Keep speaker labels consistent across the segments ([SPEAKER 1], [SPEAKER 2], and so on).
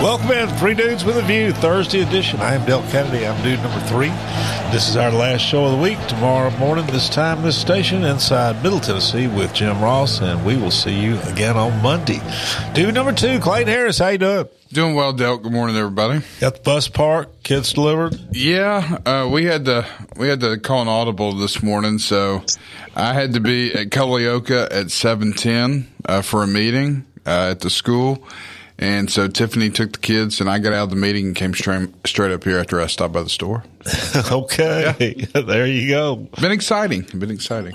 [SPEAKER 1] Welcome in, Three Dudes with a View, Thursday edition. I am Del Kennedy. I'm dude number three. This is our last show of the week. Tomorrow morning, this time, this station inside Middle Tennessee with Jim Ross, and we will see you again on Monday. Dude number two, Clayton Harris. How you doing?
[SPEAKER 2] Doing well, Del. Good morning, everybody.
[SPEAKER 1] Got the bus parked, kids delivered.
[SPEAKER 2] Yeah, uh, we had to we had to call an audible this morning, so I had to be at Culleoka at seven ten uh, for a meeting uh, at the school. And so Tiffany took the kids, and I got out of the meeting and came straight straight up here after I stopped by the store.
[SPEAKER 1] okay, yeah. there you go.
[SPEAKER 2] Been exciting. Been exciting.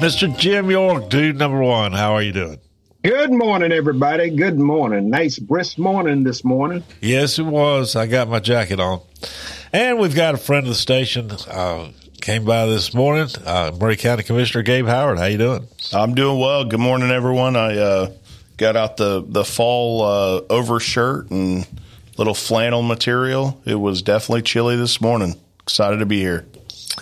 [SPEAKER 1] Mr. Jim York, dude number one. How are you doing?
[SPEAKER 3] Good morning, everybody. Good morning. Nice brisk morning this morning.
[SPEAKER 1] Yes, it was. I got my jacket on, and we've got a friend of the station. Uh, came by this morning. Uh, Maury County Commissioner Gabe Howard. How you doing?
[SPEAKER 4] I'm doing well. Good morning, everyone. I uh, got out the the fall uh, overshirt and little flannel material. It was definitely chilly this morning. Excited to be here.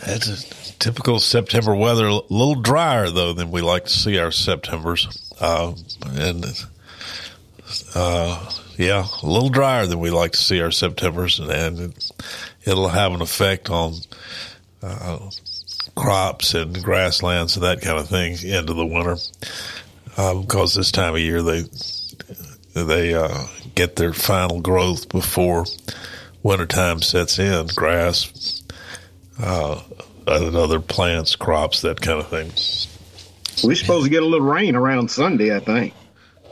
[SPEAKER 1] That's typical September weather. A little drier though than we like to see our September's, uh, and uh, yeah, a little drier than we like to see our September's, and it, it'll have an effect on uh, crops and grasslands and that kind of thing into the winter because um, this time of year they they uh, get their final growth before wintertime sets in. Grass, uh, other plants, crops, that kind of thing.
[SPEAKER 3] We're supposed to get a little rain around Sunday, I think.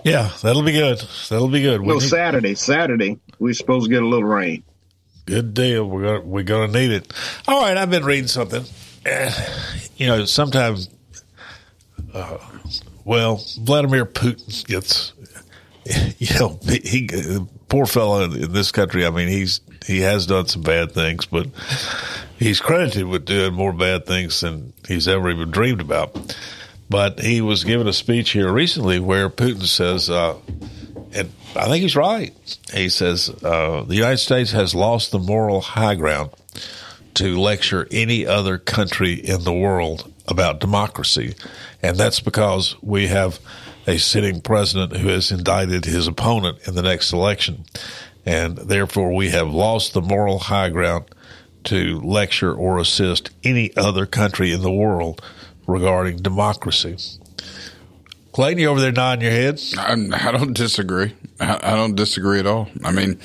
[SPEAKER 1] Yeah, that'll be good. That'll be good.
[SPEAKER 3] No, Saturday. Saturday, we're supposed to get a little rain.
[SPEAKER 1] Good deal. We're gonna we're gonna need it. All right, I've been reading something. You know, sometimes uh, well, Vladimir Putin gets, you know, he, poor fellow in this country. I mean, he's, he has done some bad things, but he's credited with doing more bad things than he's ever even dreamed about. But he was giving a speech here recently where Putin says, uh, and I think he's right. He says, uh, the United States has lost the moral high ground to lecture any other country in the world about democracy. And that's because we have a sitting president who has indicted his opponent in the next election. And therefore, we have lost the moral high ground to lecture or assist any other country in the world regarding democracy. Clayton, you over there nodding your head?
[SPEAKER 2] I do not disagree. I, I, don't disagree at all. I mean,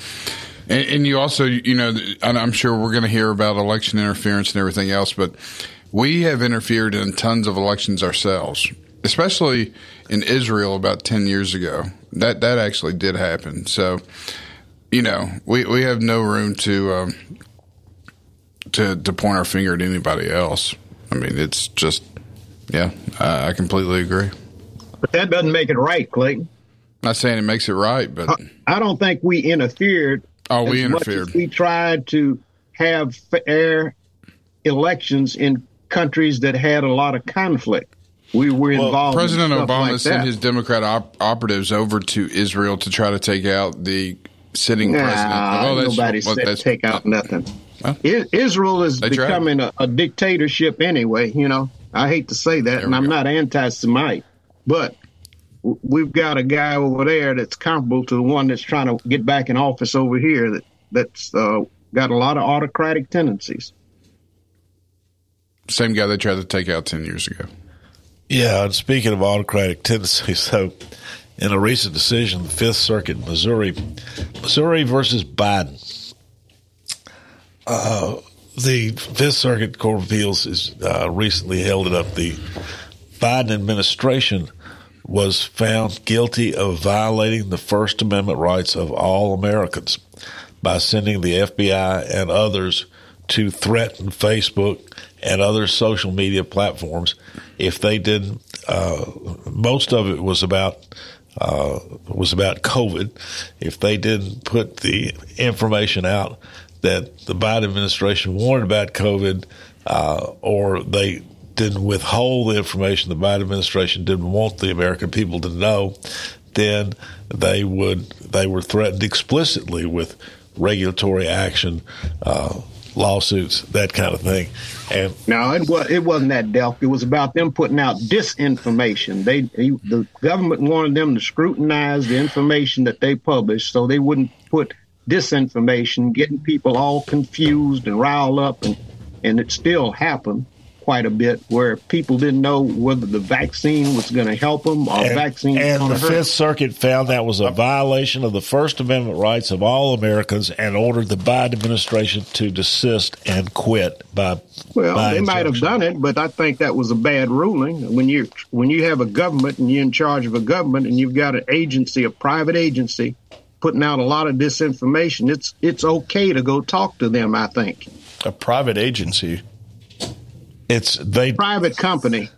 [SPEAKER 2] and, and you also, you know, I'm sure we're going to hear about election interference and everything else, but we have interfered in tons of elections ourselves, especially in Israel about 10 years ago. That, that actually did happen. So, you know, we, we have no room to, um, to, to point our finger at anybody else. I mean, it's just, yeah, I, I completely agree.
[SPEAKER 3] But that doesn't make it right, Clayton.
[SPEAKER 2] Not saying it makes it right, but
[SPEAKER 3] I don't think we interfered.
[SPEAKER 2] Oh, we interfered.
[SPEAKER 3] we tried to have fair elections in countries that had a lot of conflict. We were well, involved.
[SPEAKER 2] President
[SPEAKER 3] in
[SPEAKER 2] Obama
[SPEAKER 3] like
[SPEAKER 2] sent his Democrat op- operatives over to Israel to try to take out the sitting
[SPEAKER 3] nah,
[SPEAKER 2] president.
[SPEAKER 3] Well, nobody well, said take out nothing. Huh? Israel is becoming a, a, dictatorship anyway. You know, I hate to say that, and I'm go. not anti-Semite, but we've got a guy over there that's comparable to the one that's trying to get back in office over here that that's uh, got a lot of autocratic tendencies.
[SPEAKER 2] Same guy they tried to take out 10 years ago.
[SPEAKER 1] Yeah, and speaking of autocratic tendencies, so in a recent decision, the Fifth Circuit, Missouri, Missouri versus Biden, uh, the Fifth Circuit Court of Appeals is uh, recently held it up. The Biden administration was found guilty of violating the First Amendment rights of all Americans by sending the FBI and others to threaten Facebook and other social media platforms if they didn't. Uh, most of it was about uh, was about COVID. If they didn't put the information out that the Biden administration warned about COVID, uh, or they didn't withhold the information the Biden administration didn't want the American people to know, then they would they were threatened explicitly with regulatory action, uh, lawsuits, that kind of thing. And
[SPEAKER 3] no, it was it wasn't that Delk. It was about them putting out disinformation. They the government wanted them to scrutinize the information that they published, so they wouldn't put disinformation, getting people all confused and riled up, and and it still happened quite a bit where people didn't know whether the vaccine was going to help them or and, vaccine
[SPEAKER 1] and the
[SPEAKER 3] hurt.
[SPEAKER 1] Fifth Circuit found that was a violation of the First Amendment rights of all Americans and ordered the Biden administration to desist and quit by
[SPEAKER 3] well
[SPEAKER 1] by
[SPEAKER 3] they might have done it but I think that was a bad ruling. When you when you have a government and you're in charge of a government and you've got an agency a private agency putting out a lot of disinformation it's it's okay to go talk to them I think.
[SPEAKER 4] A private agency
[SPEAKER 1] it's they
[SPEAKER 3] private company.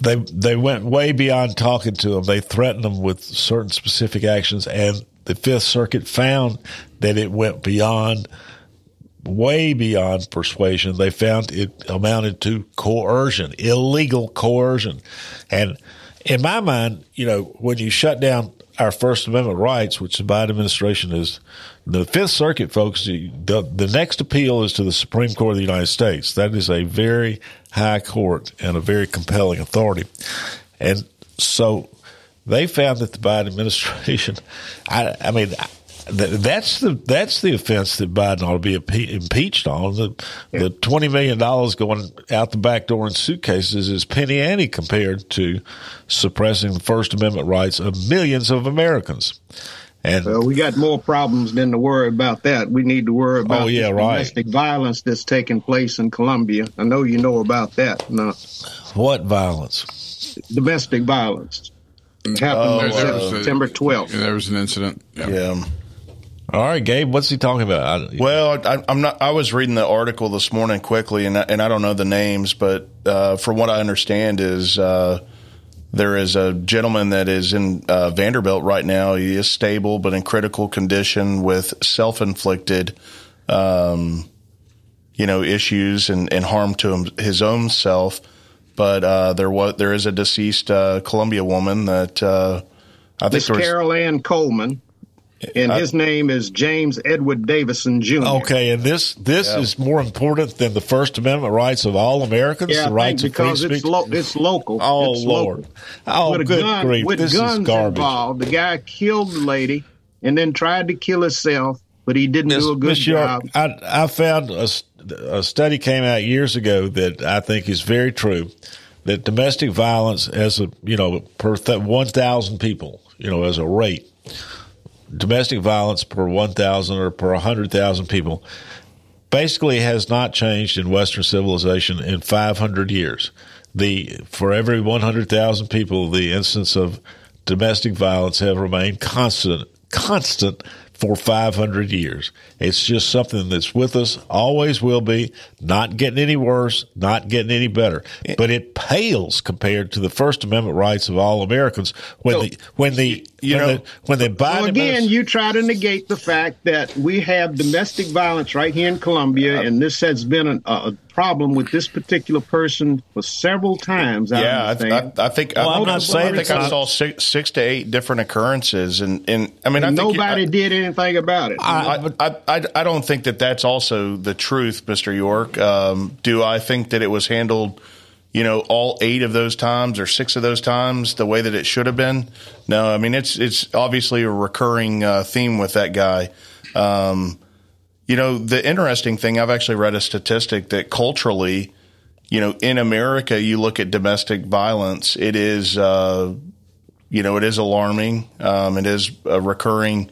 [SPEAKER 1] They they went way beyond talking to them. They threatened them with certain specific actions, and the Fifth Circuit found that it went beyond, way beyond persuasion. They found it amounted to coercion, illegal coercion, and in my mind, you know, when you shut down our First Amendment rights, which the Biden administration is the Fifth Circuit, folks, the, the next appeal is to the Supreme Court of the United States. That is a very high court and a very compelling authority. And so they found that the Biden administration, I, I mean, that's the that's the offense that Biden ought to be impeached on. The the twenty million dollars going out the back door in suitcases is penny ante compared to suppressing the First Amendment rights of millions of Americans.
[SPEAKER 3] And well, we got more problems than to worry about that. We need to worry about
[SPEAKER 1] oh, yeah, right.
[SPEAKER 3] domestic violence that's taking place in Columbia. I know you know about that. No.
[SPEAKER 1] What violence?
[SPEAKER 3] Domestic violence. It happened oh, September 12th.
[SPEAKER 2] there was an incident.
[SPEAKER 4] Yeah. yeah.
[SPEAKER 1] All right, Gabe, what's he talking about?
[SPEAKER 4] I, well, I, am not. I was reading the article this morning quickly, and I, and I don't know the names, but uh, from what I understand, is uh, there is a gentleman that is in uh, Vanderbilt right now. He is stable, but in critical condition with self-inflicted, um, you know, issues and, and harm to him, his own self. But uh, there was there is a deceased uh, Columbia woman that uh, I think
[SPEAKER 3] Miss Carol Ann Coleman and his name is James Edward Davison Jr.
[SPEAKER 1] Okay, and this this yeah. is more important than the First Amendment rights of all Americans.
[SPEAKER 3] Yeah,
[SPEAKER 1] the rights
[SPEAKER 3] of free speech. It's, lo- it's local.
[SPEAKER 1] Oh
[SPEAKER 3] it's
[SPEAKER 1] Lord!
[SPEAKER 3] Local.
[SPEAKER 1] Oh, with good
[SPEAKER 3] gun,
[SPEAKER 1] grief!
[SPEAKER 3] With
[SPEAKER 1] this
[SPEAKER 3] guns
[SPEAKER 1] is garbage.
[SPEAKER 3] involved, the guy killed the lady and then tried to kill himself, but he didn't do a good job.
[SPEAKER 1] I, I found a, a study came out years ago that I think is very true. That domestic violence, as a you know, per th- one thousand people, you know, as a rate domestic violence per 1,000 or per 100,000 people basically has not changed in Western civilization in 500 years. The for every 100,000 people, the instance of domestic violence have remained constant, constant for 500 years. It's just something that's with us, always will be, not getting any worse, not getting any better. Eh. But it pales compared to the First Amendment rights of all Americans when so, the when the you when know the, when the Biden
[SPEAKER 3] so again you try to negate the fact that we have domestic violence right here in Columbia, and this has been an, a problem with this particular person for several times. I
[SPEAKER 4] yeah, I, I, I, think.
[SPEAKER 1] Well, I, am not saying.
[SPEAKER 4] I think I saw six, six, to eight different occurrences, and, and I mean,
[SPEAKER 3] and nobody did anything about it.
[SPEAKER 4] I, I, I, don't think that that's also the truth, Mister York. Um, do I think that it was handled? You know, all eight of those times or six of those times the way that it should have been. No, I mean it's it's obviously a recurring uh, theme with that guy. Um, you know, the interesting thing, I've actually read a statistic that culturally, you know, in America, you look at domestic violence, it is, uh, you know, it is alarming. Um, it is a recurring,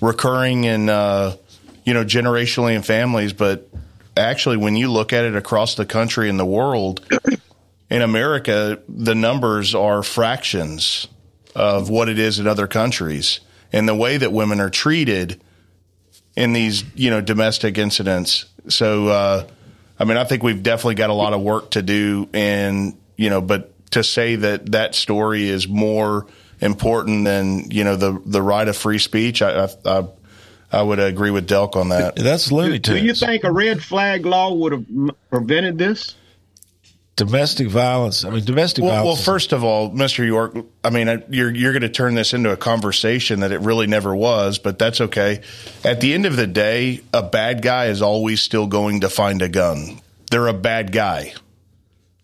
[SPEAKER 4] recurring in, uh, you know, generationally in families. But actually, when you look at it across the country and the world, in America, the numbers are fractions of what it is in other countries. And the way that women are treated in these, you know, domestic incidents. So, uh, I mean, I think we've definitely got a lot of work to do. And, you know, but to say that that story is more important than, you know, the, the right of free speech, I, I, I would agree with Delk on that.
[SPEAKER 1] That's Looney
[SPEAKER 3] Tunes. Do you think a red flag law would have prevented this?
[SPEAKER 1] Domestic violence. I mean, domestic
[SPEAKER 4] well,
[SPEAKER 1] violence.
[SPEAKER 4] Well, first of all, Mr. York, I mean, you're you're going to turn this into a conversation that it really never was, but that's okay. At the end of the day, a bad guy is always still going to find a gun. They're a bad guy.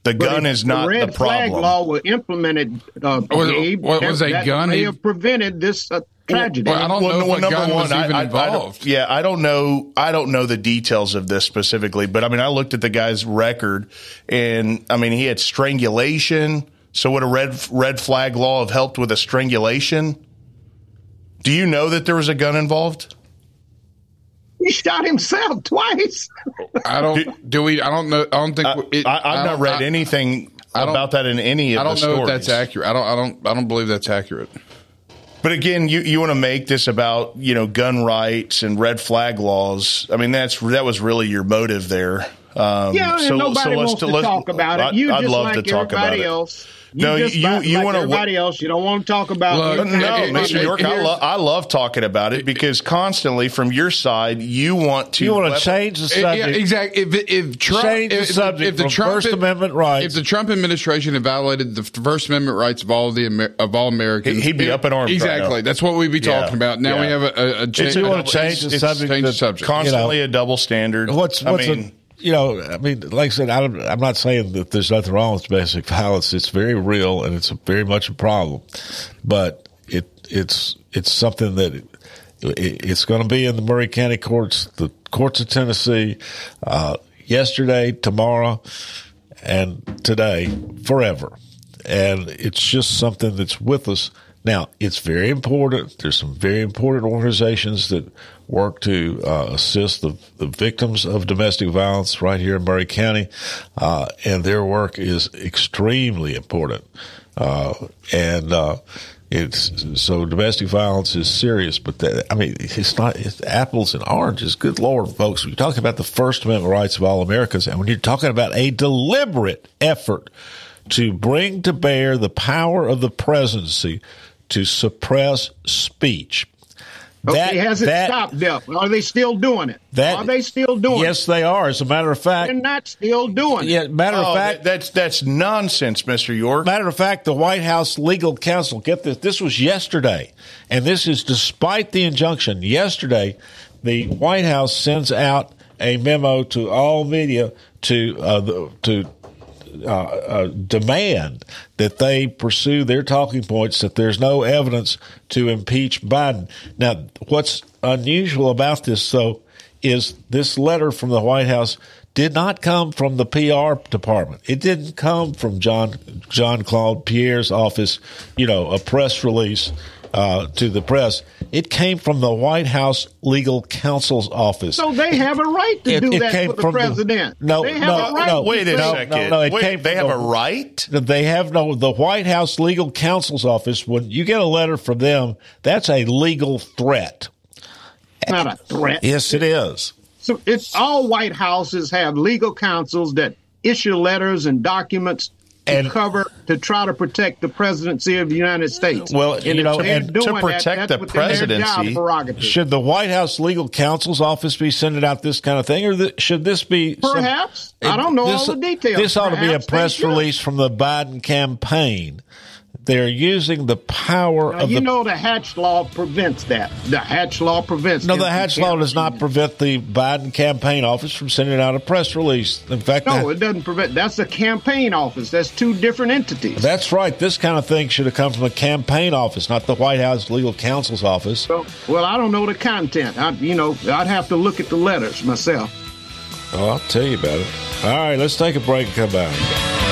[SPEAKER 4] The but gun is not the, red the problem.
[SPEAKER 3] Flag law was implemented. Uh,
[SPEAKER 2] was, what was a gun?
[SPEAKER 3] May have prevented this uh, tragedy.
[SPEAKER 2] Well, I don't well, know well, if number gun one, was even I, involved.
[SPEAKER 4] I yeah, I don't know. I don't know the details of this specifically, but I mean, I looked at the guy's record, and I mean, he had strangulation. So, would a red red flag law have helped with a strangulation? Do you know that there was a gun involved?
[SPEAKER 3] He shot himself twice.
[SPEAKER 2] I don't. Do we? I don't know. I don't think.
[SPEAKER 4] It, I, have not read I, anything about that in any of. The game.
[SPEAKER 2] I don't
[SPEAKER 4] know
[SPEAKER 2] stories. if that's accurate. I don't. I don't. I don't believe that's accurate.
[SPEAKER 4] But again, you, you want to make this about you know gun rights and red flag laws. I mean, that's that was really your motive there.
[SPEAKER 3] Um, yeah, so, nobody so wants to talk about it. You I'd, just I'd like to talk about else. You no, just you you, you like want everybody else. You don't want to talk about.
[SPEAKER 4] Look, no, Mr. York, I, lo- I, love talking about it because constantly from your side, you want to
[SPEAKER 1] you want to change the subject. Yeah,
[SPEAKER 2] exactly. If, if Trump,
[SPEAKER 1] change the subject if, the Trump, First Amendment rights,
[SPEAKER 2] if the Trump administration had violated the First Amendment rights of all the of all Americans,
[SPEAKER 4] he'd be up in arms.
[SPEAKER 2] Exactly.
[SPEAKER 4] Right
[SPEAKER 2] That's what we'd be talking yeah. about. Now yeah. we have a, a, a
[SPEAKER 1] change. You want to change the subject.
[SPEAKER 2] Change the subject.
[SPEAKER 4] Constantly you know, a double standard.
[SPEAKER 1] What's what's I mean, you know, I mean, like I said, I am not saying that there's nothing wrong with domestic violence. It's very real and it's very much a problem, but it it's it's something that it, it's going to be in the Maury County courts, the courts of Tennessee, uh, yesterday, tomorrow, and today, forever. And it's just something that's with us. Now, it's very important. There's some very important organizations that work to uh, assist the, the victims of domestic violence right here in Maury County, uh, and their work is extremely important. Uh, and uh, it's so domestic violence is serious, but that, I mean, it's not it's apples and oranges. Good Lord, folks, we're talking about the First Amendment rights of all Americans, and when you're talking about a deliberate effort to bring to bear the power of the presidency to suppress speech
[SPEAKER 3] okay, has it that, stopped them? Are they still doing it? That, are they still doing
[SPEAKER 1] yes, it? Yes, they are. As a matter of fact,
[SPEAKER 3] they're not still doing
[SPEAKER 1] yeah, Matter
[SPEAKER 4] oh,
[SPEAKER 1] of fact,
[SPEAKER 4] that, that's that's nonsense, Mister York.
[SPEAKER 1] Matter of fact, the White House legal counsel get this. This was yesterday, and this is despite the injunction. Yesterday, the White House sends out a memo to all media to uh, the, to uh, uh, demand that they pursue their talking points that there's no evidence to impeach Biden. Now, what's unusual about this, though, is this letter from the White House did not come from the PR department. It didn't come from John John Claude Pierre's office, you know, a press release uh, to the press. It came from the White House legal counsel's office.
[SPEAKER 3] So they have a right to it, do it that for the president.
[SPEAKER 1] The, no,
[SPEAKER 3] no,
[SPEAKER 1] right no.
[SPEAKER 4] Wait a
[SPEAKER 1] no,
[SPEAKER 4] second. No, no, it Wait, came they have the, a right.
[SPEAKER 1] They have no. The White House legal counsel's office. When you get a letter from them, that's a legal threat.
[SPEAKER 3] Not a threat.
[SPEAKER 1] Yes, it is.
[SPEAKER 3] So it's all White Houses have legal counsels that issue letters and documents and cover to try to protect the presidency of the United States.
[SPEAKER 1] Well, and you know,
[SPEAKER 4] and to protect that, the presidency,
[SPEAKER 1] should the White House legal counsel's office be sending out this kind of thing, or the, should this be
[SPEAKER 3] perhaps? Some, I don't know this, all the details.
[SPEAKER 1] This ought to be a press release from the Biden campaign they're using the power
[SPEAKER 3] now,
[SPEAKER 1] of
[SPEAKER 3] you
[SPEAKER 1] the.
[SPEAKER 3] know, the Hatch Law prevents that. The Hatch Law prevents.
[SPEAKER 1] No, the Hatch Law does not prevent the Biden campaign office from sending out a press release. In fact,
[SPEAKER 3] no, it doesn't prevent. That's the campaign office. That's two different entities.
[SPEAKER 1] That's right. This kind of thing should have come from the campaign office, not the White House legal counsel's office.
[SPEAKER 3] So, well, I don't know the content. I, you know, I'd have to look at the letters myself.
[SPEAKER 1] Oh, I'll tell you about it. All right, let's take a break and come back.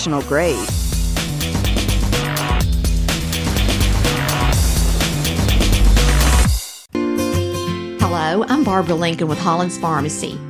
[SPEAKER 5] professional grade.
[SPEAKER 6] Hello, I'm Barbara Lincoln with Holland's Pharmacy.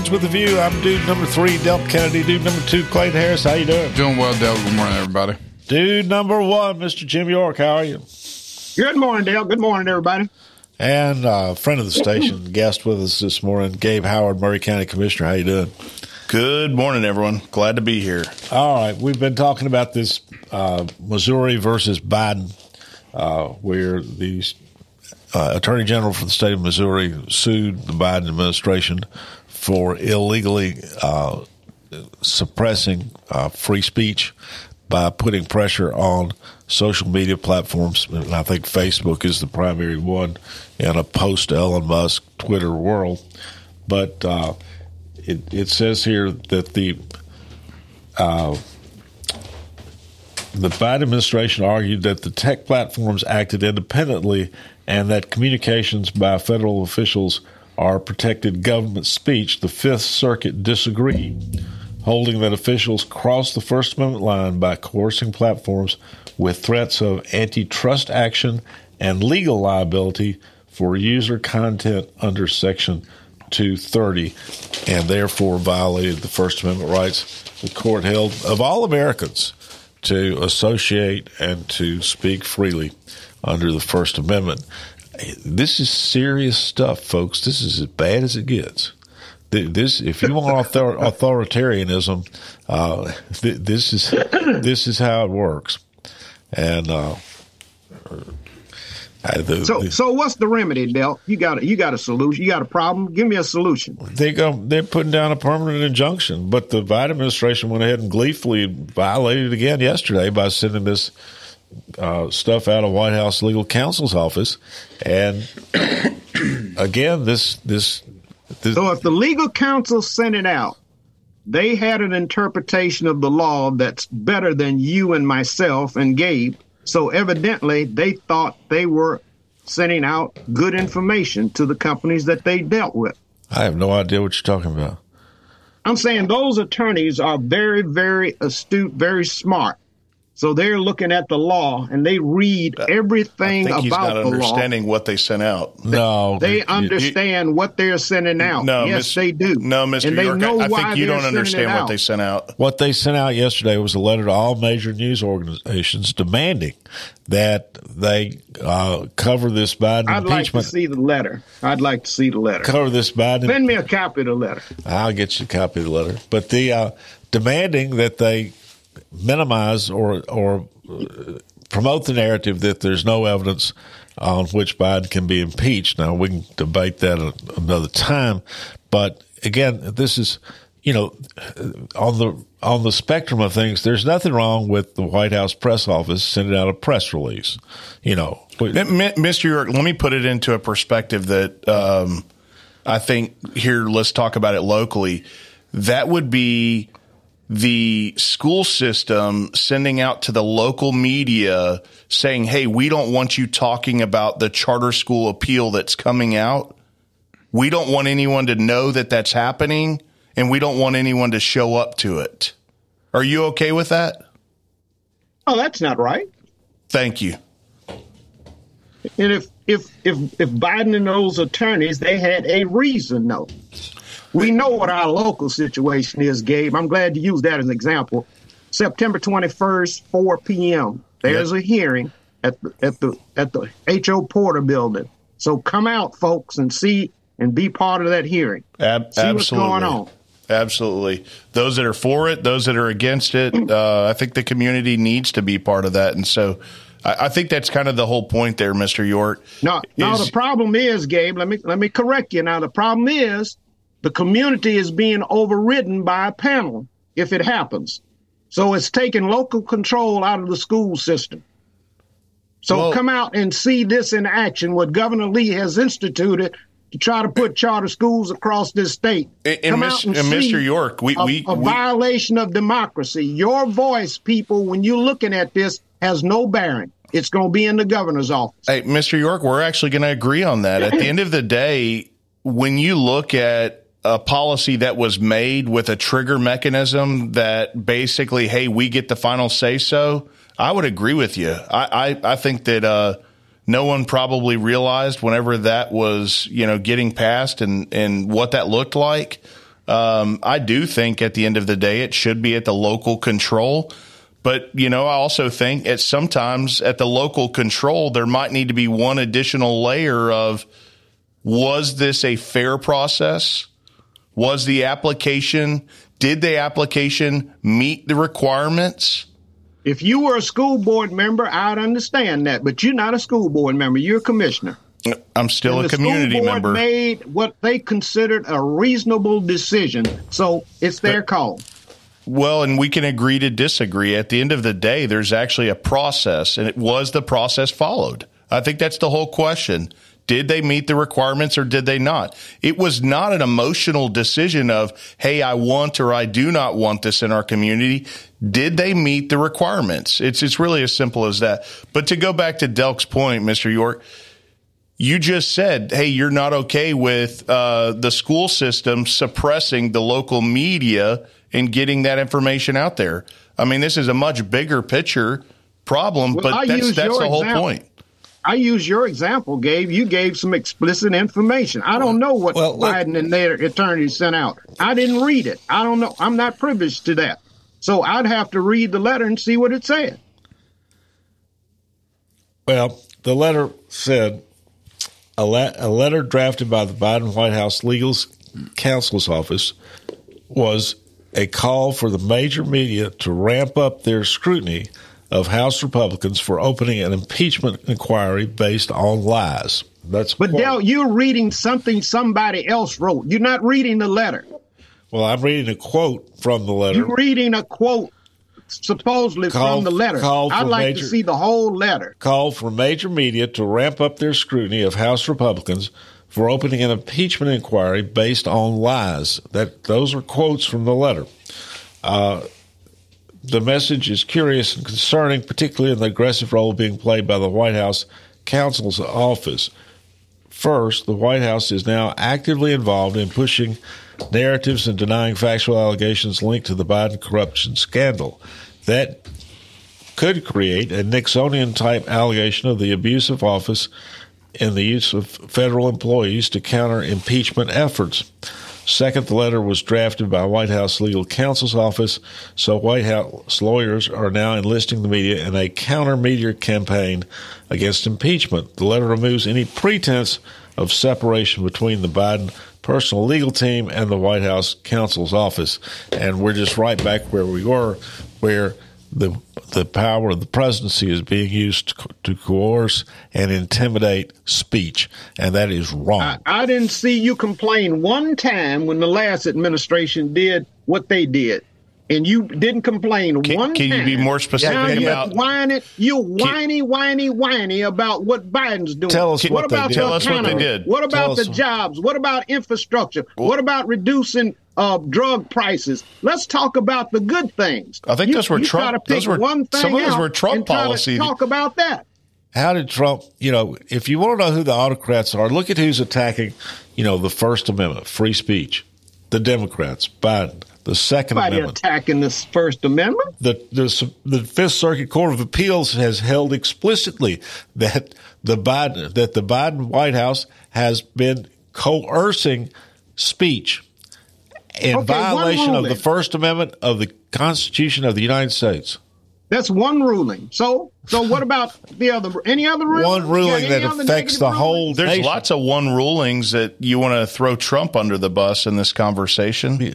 [SPEAKER 1] Dudes with a view. I'm dude number three, Del Kennedy. Dude number two, Clayton Harris. How you doing?
[SPEAKER 2] Doing well, Del. Good morning, everybody.
[SPEAKER 1] Dude number one, Mr. Jim York. How are you?
[SPEAKER 3] Good morning, Dale. Good morning, everybody.
[SPEAKER 1] And uh, friend of the station, guest with us this morning, Gabe Howard, Maury County Commissioner. How you doing?
[SPEAKER 4] Good morning, everyone. Glad to be here.
[SPEAKER 1] All right, we've been talking about this uh, Missouri versus Biden, uh, where the uh, Attorney General for the state of Missouri sued the Biden administration for illegally uh, suppressing uh, free speech by putting pressure on social media platforms. And I think Facebook is the primary one in a post Elon Musk Twitter world. But uh, it, it, says here that the uh, the Biden administration argued that the tech platforms acted independently and that communications by federal officials are protected government speech, the Fifth Circuit disagreed, holding that officials crossed the First Amendment line by coercing platforms with threats of antitrust action and legal liability for user content under Section 230 and therefore violated the First Amendment rights the court held of all Americans to associate and to speak freely under the First Amendment this is serious stuff, folks. This is as bad as it gets. This, if you want author, authoritarianism, uh, this is this is how it works. And uh,
[SPEAKER 3] the, so, the, so what's the remedy, Del? You got a, you got a solution. You got a problem. Give me a solution.
[SPEAKER 1] They go. They're putting down a permanent injunction, but the Biden administration went ahead and gleefully violated it again yesterday by sending this uh, stuff out of White House legal counsel's office, and again, this, this
[SPEAKER 3] this. So, if the legal counsel sent it out, they had an interpretation of the law that's better than you and myself and Gabe. So, evidently, they thought they were sending out good information to the companies that they dealt with.
[SPEAKER 1] I have no idea what you're talking about.
[SPEAKER 3] I'm saying those attorneys are very, very astute, very smart. So they're looking at the law and they read everything
[SPEAKER 4] I think
[SPEAKER 3] he's
[SPEAKER 4] about
[SPEAKER 3] not
[SPEAKER 4] the understanding law. what they sent out.
[SPEAKER 1] No,
[SPEAKER 3] they, understand what they're sending out. No, yes, Ms. they do.
[SPEAKER 4] No, Mr.
[SPEAKER 3] And
[SPEAKER 4] York, I, I think you don't understand what they sent out.
[SPEAKER 1] What they sent out yesterday was a letter to all major news organizations demanding that they uh, cover this Biden
[SPEAKER 3] I'd
[SPEAKER 1] impeachment.
[SPEAKER 3] like to see the letter. I'd like to see the letter.
[SPEAKER 1] Cover this Biden.
[SPEAKER 3] Send me a copy of the letter.
[SPEAKER 1] I'll get you a copy of the letter. But the uh, demanding that they minimize or or promote the narrative that there's no evidence on which Biden can be impeached. Now we can debate that another time, but again, this is you know on the on the spectrum of things. There's nothing wrong with the White House press office sending out a press release. You know,
[SPEAKER 4] Mr. York, let me put it into a perspective that um, I think here. Let's talk about it locally. That would be the school system sending out to the local media saying, Hey, we don't want you talking about the charter school appeal that's coming out. We don't want anyone to know that that's happening and we don't want anyone to show up to it. Are you okay with that?
[SPEAKER 3] Oh, that's not right.
[SPEAKER 4] Thank you.
[SPEAKER 3] And if if if if Biden and those attorneys they had a reason, no. We know what our local situation is, Gabe. I'm glad you used that as an example. September 21st, 4 p.m. There's yep. a hearing at the at the at the H.O. Porter building. So come out, folks, and see and be part of that hearing.
[SPEAKER 4] Ab- see absolutely. what's going on. Absolutely. Those that are for it, those that are against it, uh, I think the community needs to be part of that. And so I, I think that's kind of the whole point there, Mr. York.
[SPEAKER 3] No, now the problem is, Gabe, let me let me correct you. Now the problem is the community is being overridden by a panel if it happens. So it's taking local control out of the school system. So come out and see this in action, what Governor Lee has instituted to try to put charter schools across this state.
[SPEAKER 4] And, and, Mr. and Mr. York, we,
[SPEAKER 3] a,
[SPEAKER 4] we,
[SPEAKER 3] a
[SPEAKER 4] we,
[SPEAKER 3] violation of democracy. Your voice, people, when you're looking at this, has no bearing. It's going to be in the governor's office.
[SPEAKER 4] Hey, Mr. York, we're actually going to agree on that. At the end of the day, when you look at a policy that was made with a trigger mechanism that basically, hey, we get the final say so, I would agree with you. I, I, I think that uh, no one probably realized whenever that was, you know, getting passed and, and what that looked like. Um, I do think at the end of the day, it should be at the local control. But, you know, I also think at sometimes at the local control, there might need to be one additional layer of was this a fair process? Was the application, did the application meet the requirements?
[SPEAKER 3] If you were a school board member, I'd understand that, but you're not a school board member. You're a commissioner.
[SPEAKER 4] I'm still
[SPEAKER 3] and
[SPEAKER 4] a community
[SPEAKER 3] school board
[SPEAKER 4] member.
[SPEAKER 3] Made what they considered a reasonable decision, so it's their
[SPEAKER 4] But-
[SPEAKER 3] call.
[SPEAKER 4] Well, and we can agree to disagree. At the end of the day, there's actually a process, and it was the process followed. I think that's the whole question. Did they meet the requirements or did they not? It was not an emotional decision of, hey, I want or I do not want this in our community. Did they meet the requirements? It's it's really as simple as that. But to go back to Delk's point, Mr. York, you just said, hey, you're not okay with uh, the school system suppressing the local media and getting that information out there. I mean, this is a much bigger picture problem,
[SPEAKER 3] Well,
[SPEAKER 4] but
[SPEAKER 3] I
[SPEAKER 4] that's that's the whole
[SPEAKER 3] example.
[SPEAKER 4] point.
[SPEAKER 3] I use your example, Gabe. You gave some explicit information. I don't know what Biden and their attorneys sent out. I didn't read it. I don't know. I'm not privileged to that. So I'd have to read the letter and see what it said.
[SPEAKER 1] Well, the letter said a, le- a letter drafted by the Biden White House Legal Counsel's Office was a call for the major media to ramp up their scrutiny of House Republicans for opening an impeachment inquiry based on lies. That's
[SPEAKER 3] But Del, you're reading something somebody else wrote. You're not reading the letter.
[SPEAKER 1] well, I'm reading a quote from the letter.
[SPEAKER 3] You're reading a quote supposedly
[SPEAKER 1] Call-
[SPEAKER 3] from the letter.
[SPEAKER 1] call
[SPEAKER 3] I'd like
[SPEAKER 1] major-
[SPEAKER 3] to see the whole letter.
[SPEAKER 1] called for major media to ramp up their scrutiny of House Republicans for opening an impeachment inquiry based on lies. That those are quotes from the letter. Uh, the message is curious and concerning, particularly in the aggressive role being played by the White House counsel's office. First, the White House is now actively involved in pushing narratives and denying factual allegations linked to the Biden corruption scandal. That could create a Nixonian type allegation of the abuse of office and the use of federal employees to counter impeachment efforts. Second, the letter was drafted by White House legal counsel's office, so White House lawyers are now enlisting the media in a counter media campaign against impeachment. The letter removes any pretense of separation between the Biden personal legal team and the White House counsel's office. And we're just right back where we were, where the the power of the presidency is being used to, to coerce and intimidate speech, and that is wrong.
[SPEAKER 3] I didn't see you complain one time when the last administration did what they did. And you didn't complain one
[SPEAKER 4] can you
[SPEAKER 3] time.
[SPEAKER 4] be more specific
[SPEAKER 3] now you're
[SPEAKER 4] about-
[SPEAKER 3] whining, you're whiny, whiny, whiny about what Biden's doing.
[SPEAKER 4] Tell us what they
[SPEAKER 3] about
[SPEAKER 4] did.
[SPEAKER 3] the
[SPEAKER 4] Tell us what they did.
[SPEAKER 3] What
[SPEAKER 4] Tell
[SPEAKER 3] about the
[SPEAKER 4] us-
[SPEAKER 3] jobs? What about infrastructure? what about reducing uh, drug prices? Let's talk about the good things.
[SPEAKER 4] I think
[SPEAKER 3] You-
[SPEAKER 4] those were Trump-
[SPEAKER 3] try
[SPEAKER 4] those were-
[SPEAKER 3] one thing
[SPEAKER 4] some of those were Trump
[SPEAKER 3] and
[SPEAKER 4] policy.
[SPEAKER 3] Talk about that.
[SPEAKER 1] How did Trump, you know, if you want to know who the autocrats are, look at who's attacking, you know, the First Amendment, free speech. The Democrats, Biden. The Second
[SPEAKER 3] Nobody
[SPEAKER 1] Amendment.
[SPEAKER 3] attacking this First Amendment.
[SPEAKER 1] the, the the Fifth Circuit Court of Appeals has held explicitly that the Biden that the Biden White House has been coercing speech in
[SPEAKER 3] Okay,
[SPEAKER 1] violation of the First Amendment of the Constitution of the United States.
[SPEAKER 3] That's one ruling. So, so what about the other? Any other ruling?
[SPEAKER 1] One ruling that affects the whole
[SPEAKER 4] There's
[SPEAKER 1] nation.
[SPEAKER 4] lots of one rulings that you want to throw Trump under the bus in this conversation.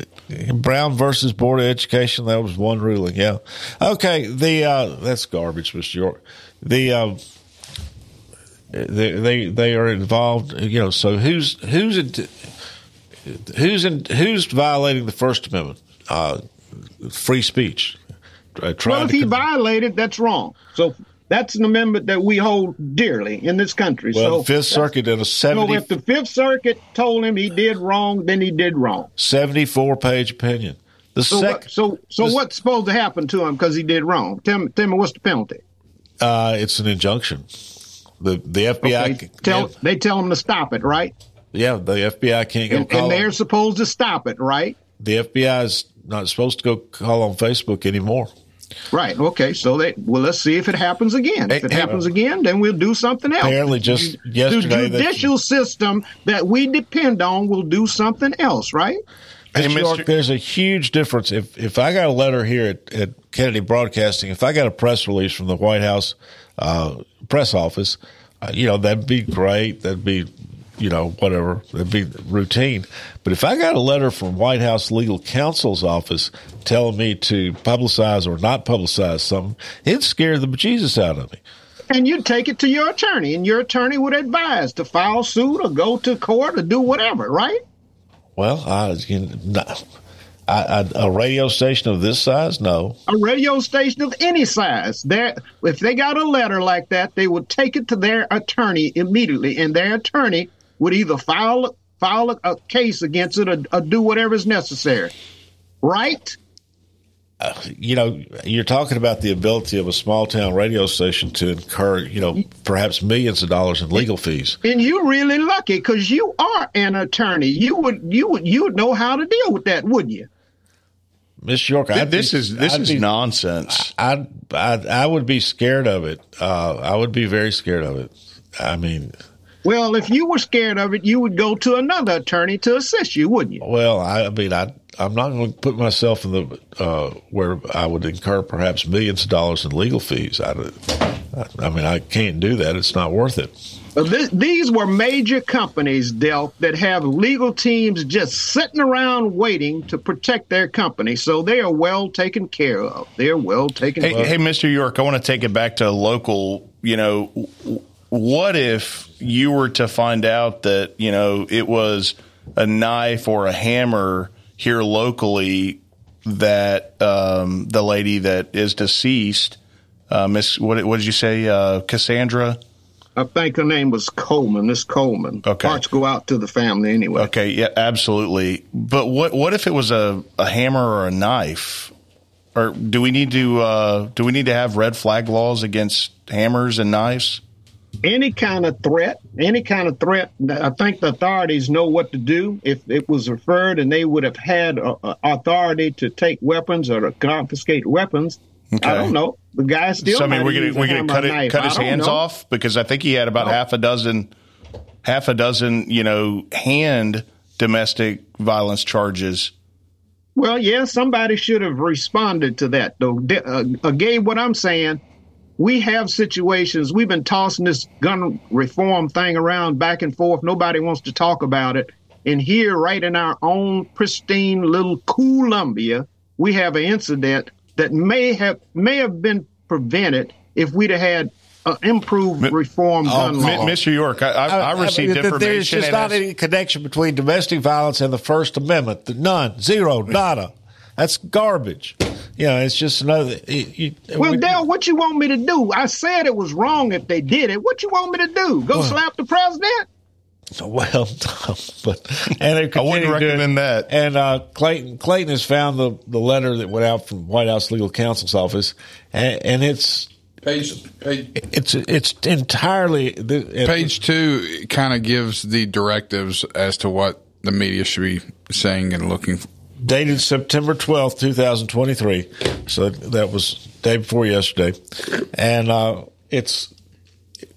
[SPEAKER 1] Brown versus Board of Education. That was one ruling. Yeah. Okay. The uh, that's garbage, Mr. York. The uh, they, they they are involved. You know. So who's who's in, who's in, who's violating the First Amendment? Uh, free speech. Uh,
[SPEAKER 3] Well, if he
[SPEAKER 1] con-
[SPEAKER 3] violated, that's wrong. So That's an amendment that we hold dearly in this country.
[SPEAKER 1] Well,
[SPEAKER 3] so
[SPEAKER 1] Fifth Circuit in a 70,
[SPEAKER 3] so if the Fifth Circuit told him he did wrong, then he did wrong.
[SPEAKER 1] 74 page opinion. The
[SPEAKER 3] so
[SPEAKER 1] sec-
[SPEAKER 3] what, so so
[SPEAKER 1] the-
[SPEAKER 3] what's supposed to happen to him because he did wrong? Tell me, tell me what's the penalty?
[SPEAKER 1] Uh, it's an injunction. The the FBI,
[SPEAKER 3] Okay, tell they tell him to stop it, right?
[SPEAKER 1] yeah, the FBI can't go
[SPEAKER 3] And, and they're
[SPEAKER 1] on-
[SPEAKER 3] supposed to stop it, right?
[SPEAKER 1] the FBI is not supposed to go call on Facebook anymore.
[SPEAKER 3] Right. Okay. So they well, let's see if it happens again. If it
[SPEAKER 1] Hey,
[SPEAKER 3] happens again, then we'll do something else.
[SPEAKER 1] Apparently, just
[SPEAKER 3] the
[SPEAKER 1] yesterday, that-
[SPEAKER 3] judicial system that we depend on will do something else, right?
[SPEAKER 1] Hey, York, there's a huge difference. If if I got a letter here at, at Kennedy Broadcasting, if I got a press release from the White House uh, press office, uh, you know that'd be great. That'd be, you know, whatever. it'd be routine. But if I got a letter from White House legal counsel's office telling me to publicize or not publicize something, it'd scare the bejesus out of me.
[SPEAKER 3] And you'd take it to your attorney, and your attorney would advise to file suit or go to court or do whatever, right?
[SPEAKER 1] Well, I, you know, I, I, a radio station of this size, no.
[SPEAKER 3] A radio station of any size, there, if they got a letter like that, they would take it to their attorney immediately, and their attorney would either file file a, a case against it or, or do whatever is necessary, right?
[SPEAKER 1] you know, you're talking about the ability of a small town radio station to incur, you know, perhaps millions of dollars in legal fees.
[SPEAKER 3] And you're really lucky because you are an attorney. You would you would you would know how to deal with that, wouldn't you?
[SPEAKER 1] Miss York, I'd
[SPEAKER 4] this
[SPEAKER 1] be-
[SPEAKER 4] is- this
[SPEAKER 1] I'd
[SPEAKER 4] is
[SPEAKER 1] be-
[SPEAKER 4] nonsense.
[SPEAKER 1] I'd, I'd I would be scared of it. Uh, I would be very scared of it. I mean,
[SPEAKER 3] Well, if you were scared of it, you would go to another attorney to assist you, wouldn't you?
[SPEAKER 1] well, I, I mean, I I'm not going to put myself in the uh, where I would incur perhaps millions of dollars in legal fees. I, I mean, I can't do that. It's not worth it.
[SPEAKER 3] Uh, th- these were major companies, Del, that have legal teams just sitting around waiting to protect their company. So they are well taken care of. They're well taken
[SPEAKER 4] Hey,
[SPEAKER 3] care of.
[SPEAKER 4] hey, Mr. York, I want to take it back to local. You know, what if you were to find out that you know it was a knife or a hammer here locally that um, the lady that is deceased, uh, Miss, what, what did you say, uh, Cassandra?
[SPEAKER 3] I think her name was Coleman. This Coleman.
[SPEAKER 4] Okay.
[SPEAKER 3] Parts go out to the family anyway.
[SPEAKER 4] Okay, yeah, absolutely. But what what if it was a, a hammer or a knife? Or do we need to uh, do we need to have red flag laws against hammers and knives?
[SPEAKER 3] Any kind of threat, any kind of threat, I think the authorities know what to do. If it was referred and they would have had uh, uh, authority to take weapons or to confiscate weapons,
[SPEAKER 4] Okay.
[SPEAKER 3] I don't know. The guy still.
[SPEAKER 4] so I mean, we're we're gonna cut it cut his hands
[SPEAKER 3] know.
[SPEAKER 4] off because I think he had about half a dozen half a dozen you know hand domestic violence charges.
[SPEAKER 3] Well, yeah, somebody should have responded to that, though. Uh, Gabe, what I'm saying, we have situations. We've been tossing this gun reform thing around back and forth. Nobody wants to talk about it. And here, right in our own pristine little Columbia, we have an incident that may have may have been prevented if we'd have had uh, improved reform gun law.
[SPEAKER 4] Mr. York, I, I, I received
[SPEAKER 1] mean,
[SPEAKER 4] information.
[SPEAKER 1] There's just not
[SPEAKER 4] has-
[SPEAKER 1] any connection between domestic violence and the First Amendment. None, zero, nada. That's garbage. You know, it's just another. You, you-
[SPEAKER 3] Well,
[SPEAKER 1] we-
[SPEAKER 3] Dale, what you want me to do? I said it was wrong if they did it. What you want me to do? Go slap the president?
[SPEAKER 1] Well, no, but and they're
[SPEAKER 4] I wouldn't
[SPEAKER 1] continuing to
[SPEAKER 4] recommend that.
[SPEAKER 1] And uh, Clayton Clayton has found the the letter that went out from White House legal counsel's office, and, and it's
[SPEAKER 2] Page, page,
[SPEAKER 1] it's it's entirely the,
[SPEAKER 2] page two kind of gives the directives as to what the media should be saying and looking for.
[SPEAKER 1] Dated September twelfth, two thousand twenty three. So that was day before yesterday, and uh, it's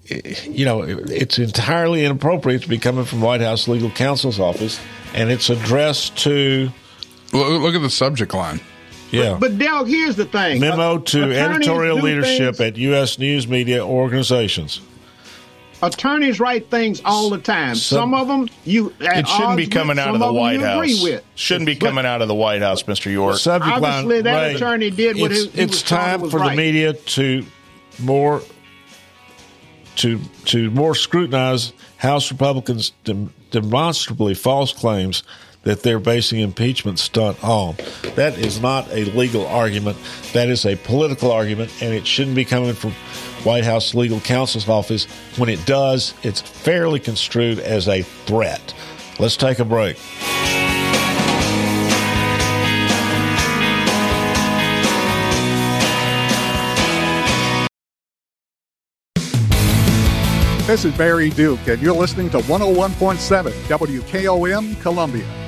[SPEAKER 1] you know it's entirely inappropriate to be coming from White House legal counsel's office, and it's addressed to
[SPEAKER 2] Look, look at the subject line.
[SPEAKER 1] yeah.
[SPEAKER 3] But Dale, here's the thing.
[SPEAKER 1] Memo to
[SPEAKER 3] Attorneys
[SPEAKER 1] editorial leadership
[SPEAKER 3] things-
[SPEAKER 1] at U.S. news media organizations.
[SPEAKER 3] Attorneys write things all the time.
[SPEAKER 1] So-
[SPEAKER 3] some of them you
[SPEAKER 4] It shouldn't be coming
[SPEAKER 3] with,
[SPEAKER 4] out of the White House.
[SPEAKER 3] with.
[SPEAKER 4] Shouldn't be
[SPEAKER 3] But
[SPEAKER 4] coming out of the White House, Mr. York.
[SPEAKER 1] Subject
[SPEAKER 3] Obviously,
[SPEAKER 1] line,
[SPEAKER 3] that
[SPEAKER 1] Ray,
[SPEAKER 3] attorney did what
[SPEAKER 1] it's,
[SPEAKER 3] he-
[SPEAKER 1] it's time for the media to more to to more scrutinize House Republicans' dem- demonstrably false claims that they're basing impeachment stunt on. That is not a legal argument. That is a political argument, and it shouldn't be coming from White House legal counsel's office. When it does, it's fairly construed as a threat. Let's take a break.
[SPEAKER 7] This is Barry Duke, and you're listening to 101.7 WKOM Columbia.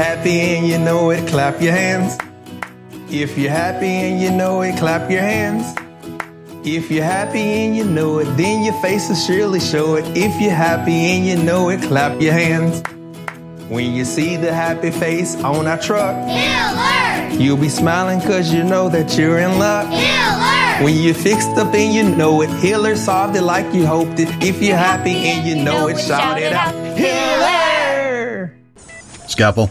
[SPEAKER 8] happy and you know it, clap your hands. If you're happy and you know it, clap your hands. If you're happy and you know it, then your face will surely show it. If you're happy and you know it, clap your hands. When you see the happy face on our truck, Hiller! you'll be smiling cause you know that you're in luck. Hiller! When you're fixed up and you know it, Hiller solved it like you hoped it. If you're happy and you know it, shout it out. Hiller!
[SPEAKER 9] Scalpel.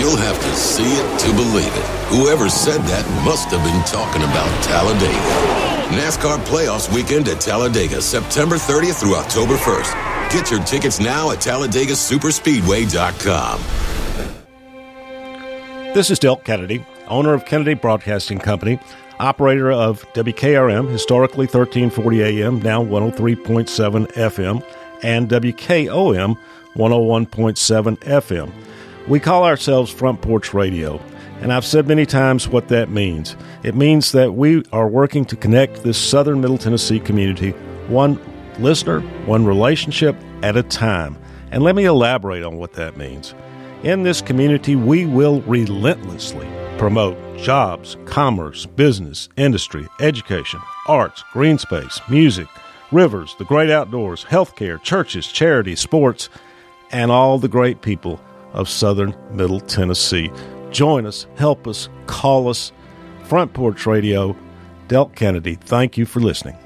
[SPEAKER 10] You'll have to see it to believe it. Whoever said that must have been talking about Talladega. NASCAR Playoffs Weekend at Talladega, September 30th through October 1st. Get your tickets now at TalladegaSuperspeedway.com.
[SPEAKER 11] This is Del Kennedy, owner of Kennedy Broadcasting Company.
[SPEAKER 12] operator of WKRM, historically 1340 AM, now 103.7 FM, and WKOM 101.7 FM. We call ourselves Front Porch Radio, and I've said many times what that means. It means that we are working to connect this southern Middle Tennessee community one listener, one relationship at a time. And let me elaborate on what that means. In this community, we will relentlessly promote jobs, commerce, business, industry, education, arts, green space, music, rivers, the great outdoors, healthcare, churches, charities, sports, and all the great people of southern Middle Tennessee. Join us, help us, call us. Front Porch Radio, Del Kennedy, thank you for listening.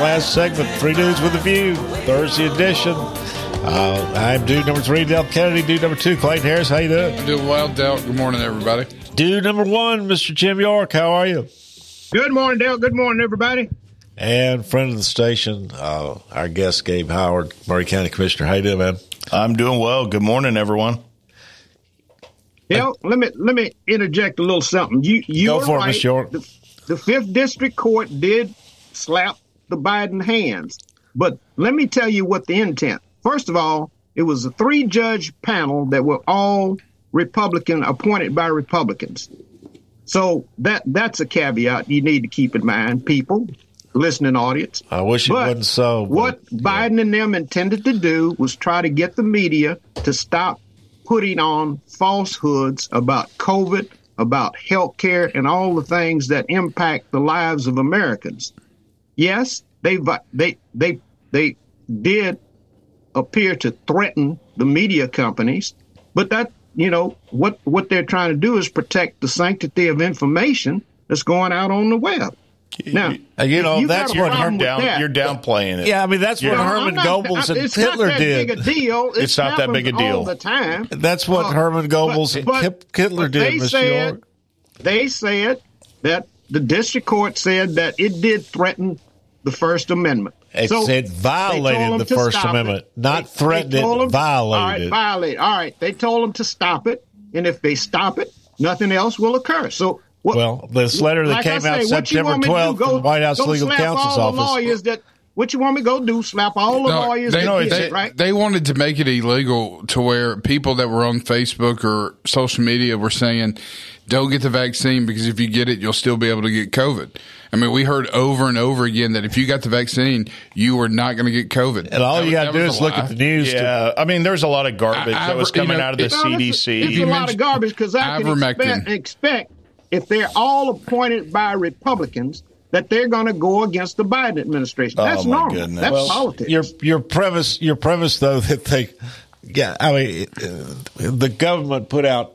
[SPEAKER 1] Last segment, Three Dudes with a View, Thursday edition. Uh, I'm dude number three, Del Kennedy. Dude number two, Clayton Harris. How you doing?
[SPEAKER 2] I'm doing well, Del. Good morning, everybody.
[SPEAKER 1] Dude number one, Mr. Jim York. How are you?
[SPEAKER 3] Good morning, Dale. Good morning, everybody.
[SPEAKER 1] And friend of the station, uh, our guest, Gabe Howard, Maury County Commissioner. How you doing, man?
[SPEAKER 4] I'm doing well. Good morning, everyone.
[SPEAKER 3] Dale, let me let me interject a little something. You you
[SPEAKER 1] Go
[SPEAKER 3] were
[SPEAKER 1] for it,
[SPEAKER 3] right.
[SPEAKER 1] Miss York.
[SPEAKER 3] The, the fifth district court did slap the Biden hands, but let me tell you what the intent. First of all, it was a three judge panel that were all Republican appointed by Republicans. So that that's a caveat you need to keep in mind, people, listening audience.
[SPEAKER 1] I wish it
[SPEAKER 3] But
[SPEAKER 1] wasn't so. but-
[SPEAKER 3] What Biden and them intended to do was try to get the media to stop putting on falsehoods about COVID, about health care, and all the things that impact the lives of Americans. Yes, they they they they did appear to threaten the media companies, but that you know what what they're trying to do is protect the sanctity of information that's going out on the web. Now,
[SPEAKER 1] Uh, you know,
[SPEAKER 3] you
[SPEAKER 1] that's
[SPEAKER 3] got a
[SPEAKER 1] what
[SPEAKER 3] problem
[SPEAKER 1] Herman-
[SPEAKER 3] with that.
[SPEAKER 4] You're downplaying it.
[SPEAKER 1] Yeah, I mean, that's what
[SPEAKER 3] No,
[SPEAKER 1] Herman
[SPEAKER 3] I'm not-
[SPEAKER 1] Goebbels and
[SPEAKER 3] it's
[SPEAKER 1] Hitler
[SPEAKER 3] not that
[SPEAKER 1] did.
[SPEAKER 3] Big a deal. It
[SPEAKER 4] It's not that big a deal.
[SPEAKER 3] all the time.
[SPEAKER 1] That's what
[SPEAKER 3] Uh,
[SPEAKER 1] Herman Goebbels and
[SPEAKER 3] but-
[SPEAKER 1] Kip- Hitler
[SPEAKER 3] but
[SPEAKER 1] did,
[SPEAKER 3] they
[SPEAKER 1] Mr.
[SPEAKER 3] said-
[SPEAKER 1] York.
[SPEAKER 3] They said that the district court said that it did threaten the First Amendment.
[SPEAKER 1] It
[SPEAKER 3] So
[SPEAKER 1] said violated the First Amendment,
[SPEAKER 3] it.
[SPEAKER 1] not
[SPEAKER 3] They-
[SPEAKER 1] threatened
[SPEAKER 3] they
[SPEAKER 1] it,
[SPEAKER 3] them-
[SPEAKER 1] violated
[SPEAKER 3] All right, violate. All right, they told them to stop it, and if they stop it, nothing else will occur. So. What,
[SPEAKER 1] Well, this letter that
[SPEAKER 3] like
[SPEAKER 1] came
[SPEAKER 3] say,
[SPEAKER 1] out September
[SPEAKER 3] want me to do,
[SPEAKER 1] 12th
[SPEAKER 3] go-
[SPEAKER 1] from the White House Legal Counsel's
[SPEAKER 3] all the
[SPEAKER 1] office.
[SPEAKER 3] lawyers that what you want me to go do? Slap all the
[SPEAKER 2] No,
[SPEAKER 3] lawyers
[SPEAKER 2] they,
[SPEAKER 3] that did
[SPEAKER 2] they,
[SPEAKER 3] it, right?
[SPEAKER 2] they wanted to make it illegal to where people that were on Facebook or social media were saying, don't get the vaccine because if you get it, you'll still be able to get COVID. I mean, we heard over and over again that if you got the vaccine, you were not going to get COVID.
[SPEAKER 1] And all
[SPEAKER 2] That
[SPEAKER 1] you got to do is look
[SPEAKER 2] lie.
[SPEAKER 1] at the news. to-
[SPEAKER 4] Yeah, I mean, there's a lot of garbage
[SPEAKER 2] I-
[SPEAKER 4] that was
[SPEAKER 2] I- you
[SPEAKER 4] coming
[SPEAKER 2] know,
[SPEAKER 4] out of the
[SPEAKER 2] it-
[SPEAKER 3] No, it's-
[SPEAKER 4] CDC.
[SPEAKER 3] It's, a lot of garbage because I can expect, expect if they're all appointed by Republicans that they're going to go against the Biden administration. That's
[SPEAKER 4] Oh, my
[SPEAKER 3] normal.
[SPEAKER 4] goodness.
[SPEAKER 3] That's
[SPEAKER 4] Well,
[SPEAKER 3] politics.
[SPEAKER 1] your your premise your premise though that they yeah I mean uh, the government put out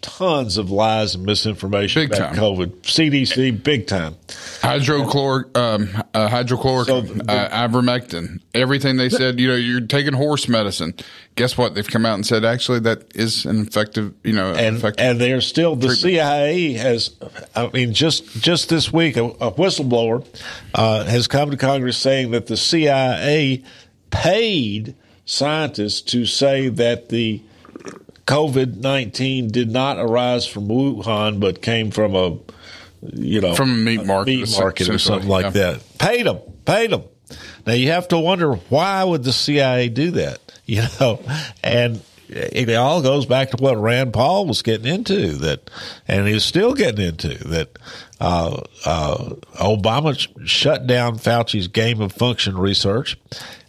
[SPEAKER 1] tons of lies and misinformation
[SPEAKER 2] Big
[SPEAKER 1] about
[SPEAKER 2] time.
[SPEAKER 1] COVID CDC big time
[SPEAKER 2] Hydrochloric, um, uh, hydrochloric,
[SPEAKER 1] So the-
[SPEAKER 2] uh, ivermectin, everything they said, you know, you're taking horse medicine. Guess what? They've come out and said actually that is an effective, you know,
[SPEAKER 1] and
[SPEAKER 2] effective.
[SPEAKER 1] and they're still the CIA has I mean just just this week a, a whistleblower uh, has come to Congress saying that the CIA paid scientists to say that the COVID nineteen did not arise from Wuhan but came from a you know
[SPEAKER 2] From a meat market,
[SPEAKER 1] meat market or something like
[SPEAKER 2] yeah.
[SPEAKER 1] that. Paid them, paid them. Now you have to wonder why would the CIA do that? You know, and it all goes back to what Rand Paul was getting into that, and he's still getting into that. Uh, uh, Obama sh- shut down Fauci's gain of function research,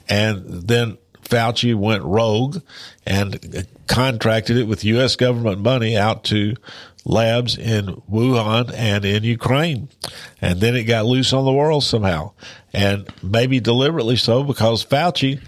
[SPEAKER 1] and then Fauci went rogue and contracted it with U.S. government money out to labs in Wuhan and in Ukraine. And then it got loose on the world somehow. And maybe deliberately so because Fauci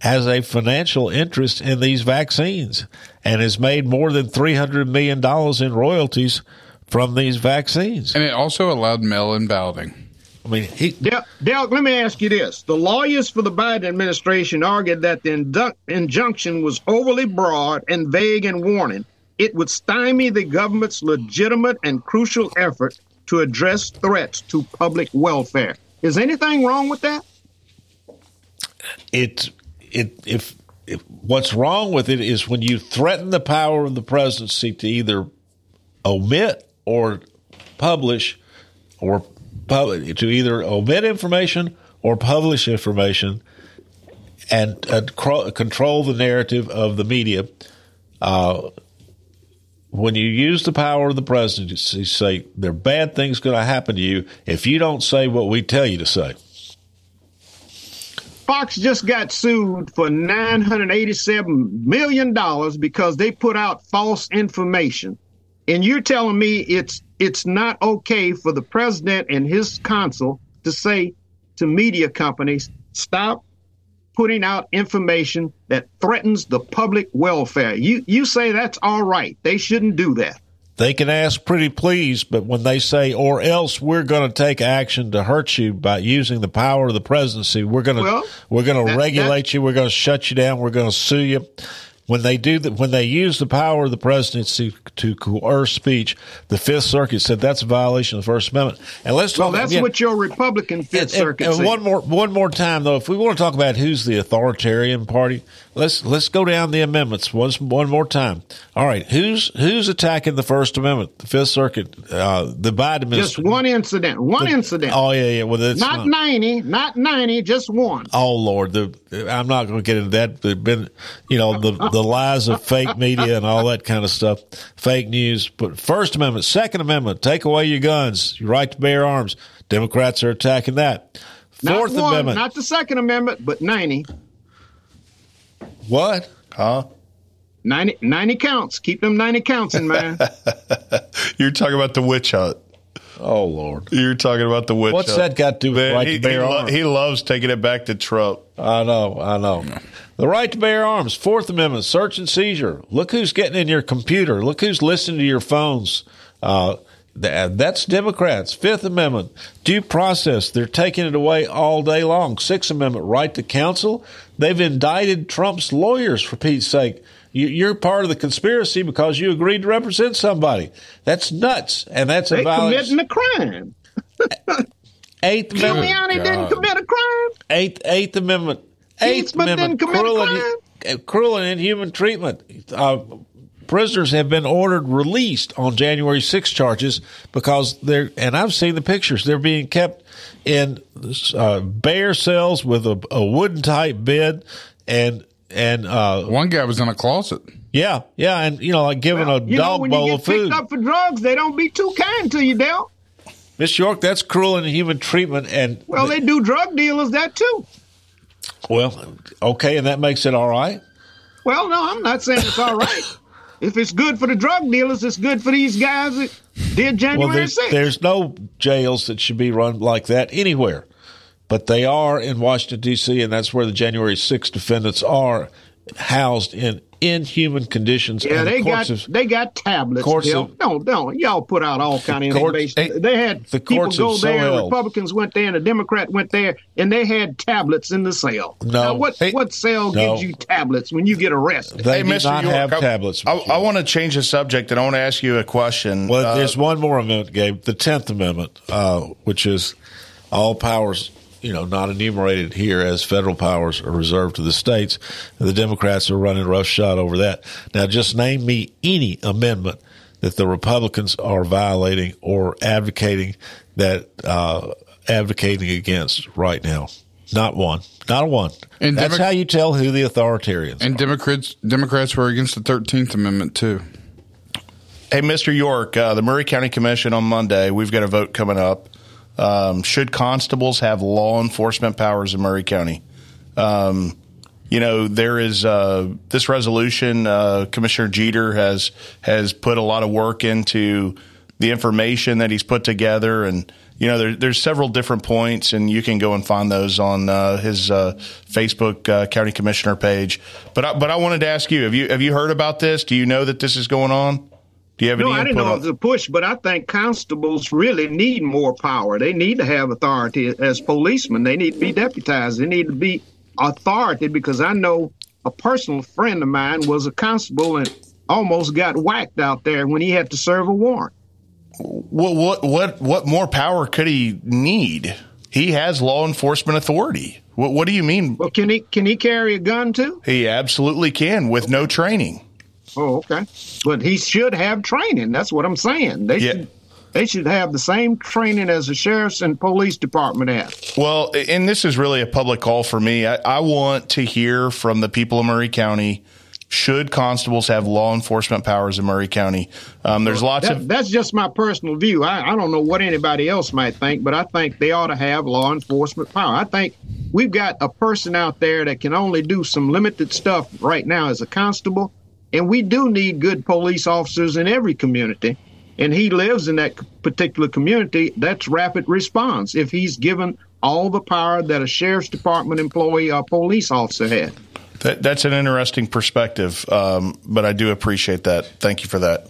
[SPEAKER 1] has a financial interest in these vaccines and has made more than $300 million in royalties from these vaccines.
[SPEAKER 2] and it also allowed mail-in balloting.
[SPEAKER 12] I mean, he.
[SPEAKER 3] Del, Del, let me ask you this: the lawyers for the Biden administration argued that the indu- injunction was overly broad and vague and warning. It would stymie the government's legitimate and crucial effort to address threats to public welfare. Is anything wrong with that?
[SPEAKER 1] It it if, if what's wrong with it is when you threaten the power of the presidency to either omit or publish or to either omit information or publish information and uh, cr- control the narrative of the media. Uh, when you use the power of the presidency, say there are bad things going to happen to you if you don't say what we tell you to say.
[SPEAKER 3] Fox just got sued for $987 million because they put out false information. And you're telling me it's it's not okay for the president and his counsel to say to media companies, stop putting out information that threatens the public welfare. You you say that's all right. They shouldn't do that.
[SPEAKER 1] They can ask pretty please, but when they say or else we're going to take action to hurt you by using the power of the presidency, we're going to well, we're going to regulate that, you, we're going to shut you down, we're going to sue you when they do that, when they use the power of the presidency to coerce speech, the Fifth Circuit said that's a violation of the First Amendment. And let's
[SPEAKER 3] talk.
[SPEAKER 1] Well,
[SPEAKER 3] that's
[SPEAKER 1] again,
[SPEAKER 3] what your Republican Fifth
[SPEAKER 1] and,
[SPEAKER 3] Circuit.
[SPEAKER 1] And,
[SPEAKER 3] and
[SPEAKER 1] one more, one more time though, if we want to talk about who's the authoritarian party, let's let's go down the amendments once one more time. All right, who's who's attacking the First Amendment? The Fifth Circuit, uh, the Biden administration?
[SPEAKER 3] Just one incident. One
[SPEAKER 1] the,
[SPEAKER 3] incident.
[SPEAKER 1] Oh yeah, yeah. Well,
[SPEAKER 3] not, not, ninety, not ninety, just one.
[SPEAKER 1] Oh Lord, the, I'm not going to get into that. Been, you know, the the lies of fake media and all that kind of stuff, fake news. But First Amendment, Second Amendment, take away your guns, your right to bear arms. Democrats are attacking that. Fourth
[SPEAKER 3] not one,
[SPEAKER 1] Amendment,
[SPEAKER 3] not the Second Amendment, but ninety.
[SPEAKER 1] What?
[SPEAKER 4] Huh?
[SPEAKER 3] 90, 90 counts. Keep them 90 counts in mind.
[SPEAKER 4] You're talking about the witch hunt.
[SPEAKER 1] Oh Lord!
[SPEAKER 4] You're talking about the witch.
[SPEAKER 1] What's
[SPEAKER 4] hunt.
[SPEAKER 1] that got to do with
[SPEAKER 4] Man,
[SPEAKER 1] right
[SPEAKER 4] he,
[SPEAKER 1] to bear
[SPEAKER 4] he,
[SPEAKER 1] arms?
[SPEAKER 4] he loves taking it back to Trump.
[SPEAKER 1] I know, I know. The right to bear arms, Fourth Amendment, search and seizure. Look who's getting in your computer. Look who's listening to your phones. Uh, that's Democrats. Fifth Amendment, due process. They're taking it away all day long. Sixth Amendment, right to counsel. They've indicted Trump's lawyers for Pete's sake. You're part of the conspiracy because you agreed to represent somebody. That's nuts, and that's
[SPEAKER 3] they
[SPEAKER 1] a violation.
[SPEAKER 3] committing a crime.
[SPEAKER 1] Eighth Amendment.
[SPEAKER 3] Giuliani didn't commit a crime.
[SPEAKER 1] Eighth Eighth Amendment. Eighth
[SPEAKER 3] Eastman
[SPEAKER 1] Amendment.
[SPEAKER 3] Didn't commit
[SPEAKER 1] Cruel,
[SPEAKER 3] a crime.
[SPEAKER 1] and, cruel and inhuman treatment. Uh, prisoners have been ordered released on January 6 charges because they're, and I've seen the pictures, they're being kept in uh, bare cells with a, a wooden type bed and and uh,
[SPEAKER 2] one guy was in a closet.
[SPEAKER 1] Yeah, yeah, and you know, like giving
[SPEAKER 3] well,
[SPEAKER 1] a
[SPEAKER 3] you
[SPEAKER 1] dog
[SPEAKER 3] know, when
[SPEAKER 1] bowl
[SPEAKER 3] you get
[SPEAKER 1] of food.
[SPEAKER 3] Picked up for drugs, they don't be too kind to you, Dale.
[SPEAKER 1] Miss York, that's cruel and human treatment, and
[SPEAKER 3] well, they do drug dealers that too.
[SPEAKER 1] Well, okay, and that makes it all right.
[SPEAKER 3] Well, no, I'm not saying it's all right. if it's good for the drug dealers, it's good for these guys that did January
[SPEAKER 1] well, there's,
[SPEAKER 3] 6th.
[SPEAKER 1] There's no jails that should be run like that anywhere, but they are in Washington D.C., and that's where the January 6th defendants are housed in inhuman conditions.
[SPEAKER 3] Yeah,
[SPEAKER 1] and
[SPEAKER 3] they
[SPEAKER 1] the
[SPEAKER 3] got
[SPEAKER 1] of,
[SPEAKER 3] they got tablets.
[SPEAKER 1] Courts of,
[SPEAKER 3] no, no, y'all put out all kind of
[SPEAKER 1] courts,
[SPEAKER 3] information. they had
[SPEAKER 1] the
[SPEAKER 3] people
[SPEAKER 1] courts
[SPEAKER 3] go there.
[SPEAKER 1] held.
[SPEAKER 3] Republicans went there, and the Democrat went there, and they had tablets in the cell.
[SPEAKER 1] No,
[SPEAKER 3] now, what
[SPEAKER 4] hey,
[SPEAKER 3] what cell
[SPEAKER 4] no.
[SPEAKER 3] gives you tablets when you get arrested?
[SPEAKER 1] They
[SPEAKER 4] hey,
[SPEAKER 1] do not
[SPEAKER 4] York,
[SPEAKER 1] have
[SPEAKER 4] I,
[SPEAKER 1] tablets.
[SPEAKER 4] I, I, want to change the subject, and I want to ask you a question.
[SPEAKER 1] Well,
[SPEAKER 4] Uh,
[SPEAKER 1] there's one more amendment, Gabe, the Tenth Amendment, uh, which is all powers you know, not enumerated here as federal powers are reserved to the states. The Democrats are running roughshod over that. Now, just name me any amendment that the Republicans are violating or advocating that uh, advocating against right now. Not one. Not a one.
[SPEAKER 2] And
[SPEAKER 1] That's
[SPEAKER 2] Demo-
[SPEAKER 1] how you tell who the authoritarians
[SPEAKER 2] And Democrats Democrats were against the Thirteenth Amendment too.
[SPEAKER 4] Hey, Mr. York, uh, the Maury County Commission on Monday, we've got a vote coming up. Um, should constables have law enforcement powers in Maury County? Um, you know, there is uh, this resolution. Uh, Commissioner Jeter has has put a lot of work into the information that he's put together, and you know, there, there's several different points, and you can go and find those on uh, his uh, Facebook uh, County Commissioner page. But I, but I wanted to ask you have you have you heard about this? Do you know that this is going on? Do you have
[SPEAKER 3] no,
[SPEAKER 4] any
[SPEAKER 3] I didn't know
[SPEAKER 4] on-
[SPEAKER 3] it was a push, but I think constables really need more power. They need to have authority as policemen. They need to be deputized. They need to be authority because I know a personal friend of mine was a constable and almost got whacked out there when he had to serve a warrant.
[SPEAKER 4] What what what what more power could he need? He has law enforcement authority. What what do you mean?
[SPEAKER 3] Well, can he can he carry a gun too?
[SPEAKER 4] He absolutely can with no training.
[SPEAKER 3] Oh, okay. But he should have training. That's what I'm saying. They
[SPEAKER 4] Yeah.
[SPEAKER 3] should they should have the same training as the sheriff's and police department have.
[SPEAKER 4] Well, and this is really a public call for me. I, I want to hear from the people of Maury County. Should constables have law enforcement powers in Maury County? Um, there's lots
[SPEAKER 3] That-
[SPEAKER 4] of
[SPEAKER 3] that's just my personal view. I, I don't know what anybody else might think, but I think they ought to have law enforcement power. I think we've got a person out there that can only do some limited stuff right now as a constable, and we do need good police officers in every community. And he lives in that particular community. That's rapid response. If he's given all the power that a sheriff's department employee or police officer had.
[SPEAKER 4] that, that's an interesting perspective, um, but I do appreciate that. Thank you for that.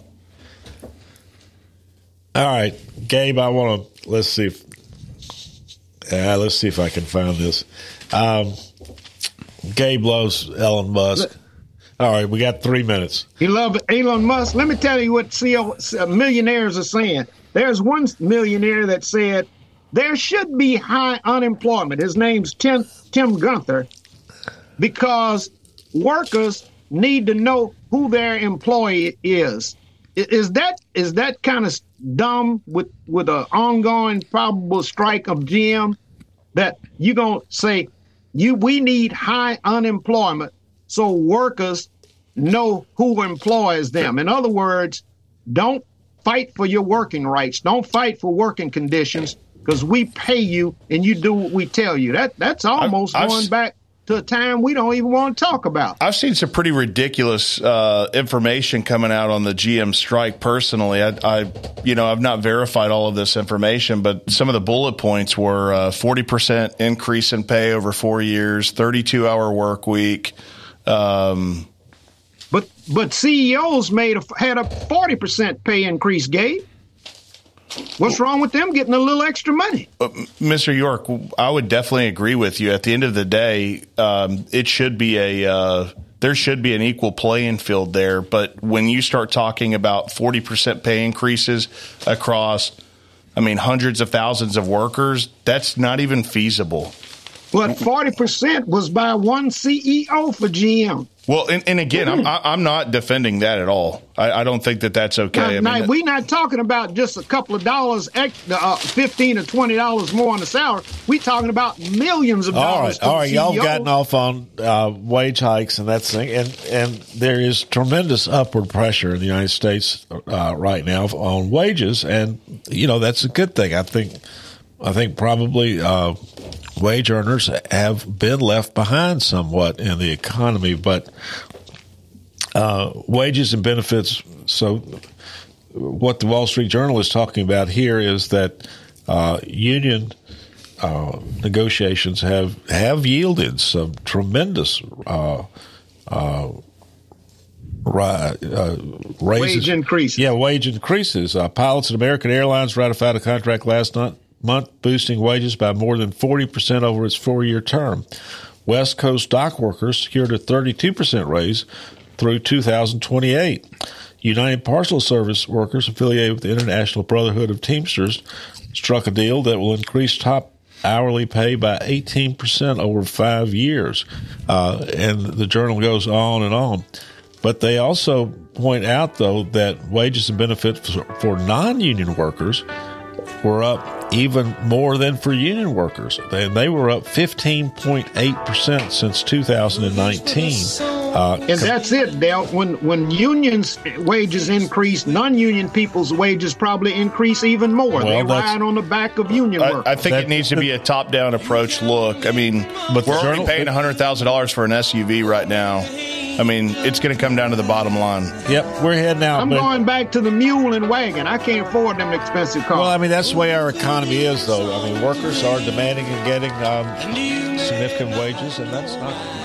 [SPEAKER 1] All right, Gabe. I want to let's see if uh, let's see if I can find this. Um, Gabe loves Elon Musk. All right, we got three minutes.
[SPEAKER 3] You love Elon Musk. Let me tell you what uh, millionaires are saying. There's one millionaire that said there should be high unemployment. His name's Tim Tim Gurner, because workers need to know who their employee is. Is that is that kind of dumb with with an ongoing probable strike of GM that you gonna say you we need high unemployment so workers know who employs them. In other words, don't fight for your working rights. Don't fight for working conditions because we pay you and you do what we tell you. That that's almost
[SPEAKER 4] I've
[SPEAKER 3] going
[SPEAKER 4] s-
[SPEAKER 3] back to a time we don't even want to talk about.
[SPEAKER 4] I've seen some pretty ridiculous uh, information coming out on the GM strike. Personally, I, I, you know, I've not verified all of this information, but some of the bullet points were uh, forty percent increase in pay over four years, thirty-two hour work week. Um,
[SPEAKER 3] But but CEOs made a, had a forty percent pay increase, Gabe. What's wrong with them getting a little extra money?
[SPEAKER 4] Mr. York, I would definitely agree with you. At the end of the day, um, it should be a uh, there should be an equal playing field there. But when you start talking about forty percent pay increases across, I mean, hundreds of thousands of workers, that's not even feasible.
[SPEAKER 3] But forty percent was by one CEO for GM.
[SPEAKER 4] Well, and, and again, I'm I- I'm not defending that at all. I, I don't think that that's okay.
[SPEAKER 3] Now,
[SPEAKER 4] I
[SPEAKER 3] now,
[SPEAKER 4] mean,
[SPEAKER 3] we're not talking about just a couple of dollars, uh, fifteen or twenty dollars more on the salary. We're talking about millions of dollars.
[SPEAKER 1] right, all right.
[SPEAKER 3] to
[SPEAKER 1] Y'all
[SPEAKER 3] CEO.
[SPEAKER 1] gotten off on uh, wage hikes and that thing, and and there is tremendous upward pressure in the United States uh, right now on wages, and you know that's a good thing. I think, I think probably uh, wage earners have been left behind somewhat in the economy, but uh, wages and benefits. So, what the Wall Street Journal is talking about here is that uh, union uh, negotiations have have yielded some tremendous uh, uh, uh, raises.
[SPEAKER 3] Wage increases.
[SPEAKER 1] Yeah, wage increases. Uh, pilots at American Airlines ratified a contract last month, month boosting wages by more than 40% over its four year term. West Coast dock workers secured a 32% raise through 2028. United Parcel Service workers affiliated with the International Brotherhood of Teamsters struck a deal that will increase top hourly pay by 18% over five years. Uh, and the journal goes on and on. But they also point out, though, that wages and benefits for, non union workers were up even more than for union workers. They, they were up 15.8% since 2019. Uh,
[SPEAKER 3] And that's it, Dale. When when unions' wages increase, non-union people's wages probably increase even more. they
[SPEAKER 4] Well, that's-
[SPEAKER 3] ride on the back of union
[SPEAKER 4] I,
[SPEAKER 3] work.
[SPEAKER 4] I think it needs to be a top-down approach look. I mean,
[SPEAKER 1] But
[SPEAKER 4] we're already
[SPEAKER 1] journal-
[SPEAKER 4] paying hundred thousand dollars for an SUV right now. I mean, it's going to come down to the bottom line.
[SPEAKER 1] Yep, we're heading out.
[SPEAKER 3] I'm
[SPEAKER 1] but-
[SPEAKER 3] going back to the mule and wagon. I can't afford them expensive cars.
[SPEAKER 1] Well, I mean, that's the way our economy is, though. I mean, workers are demanding and getting um, significant wages, and that's not.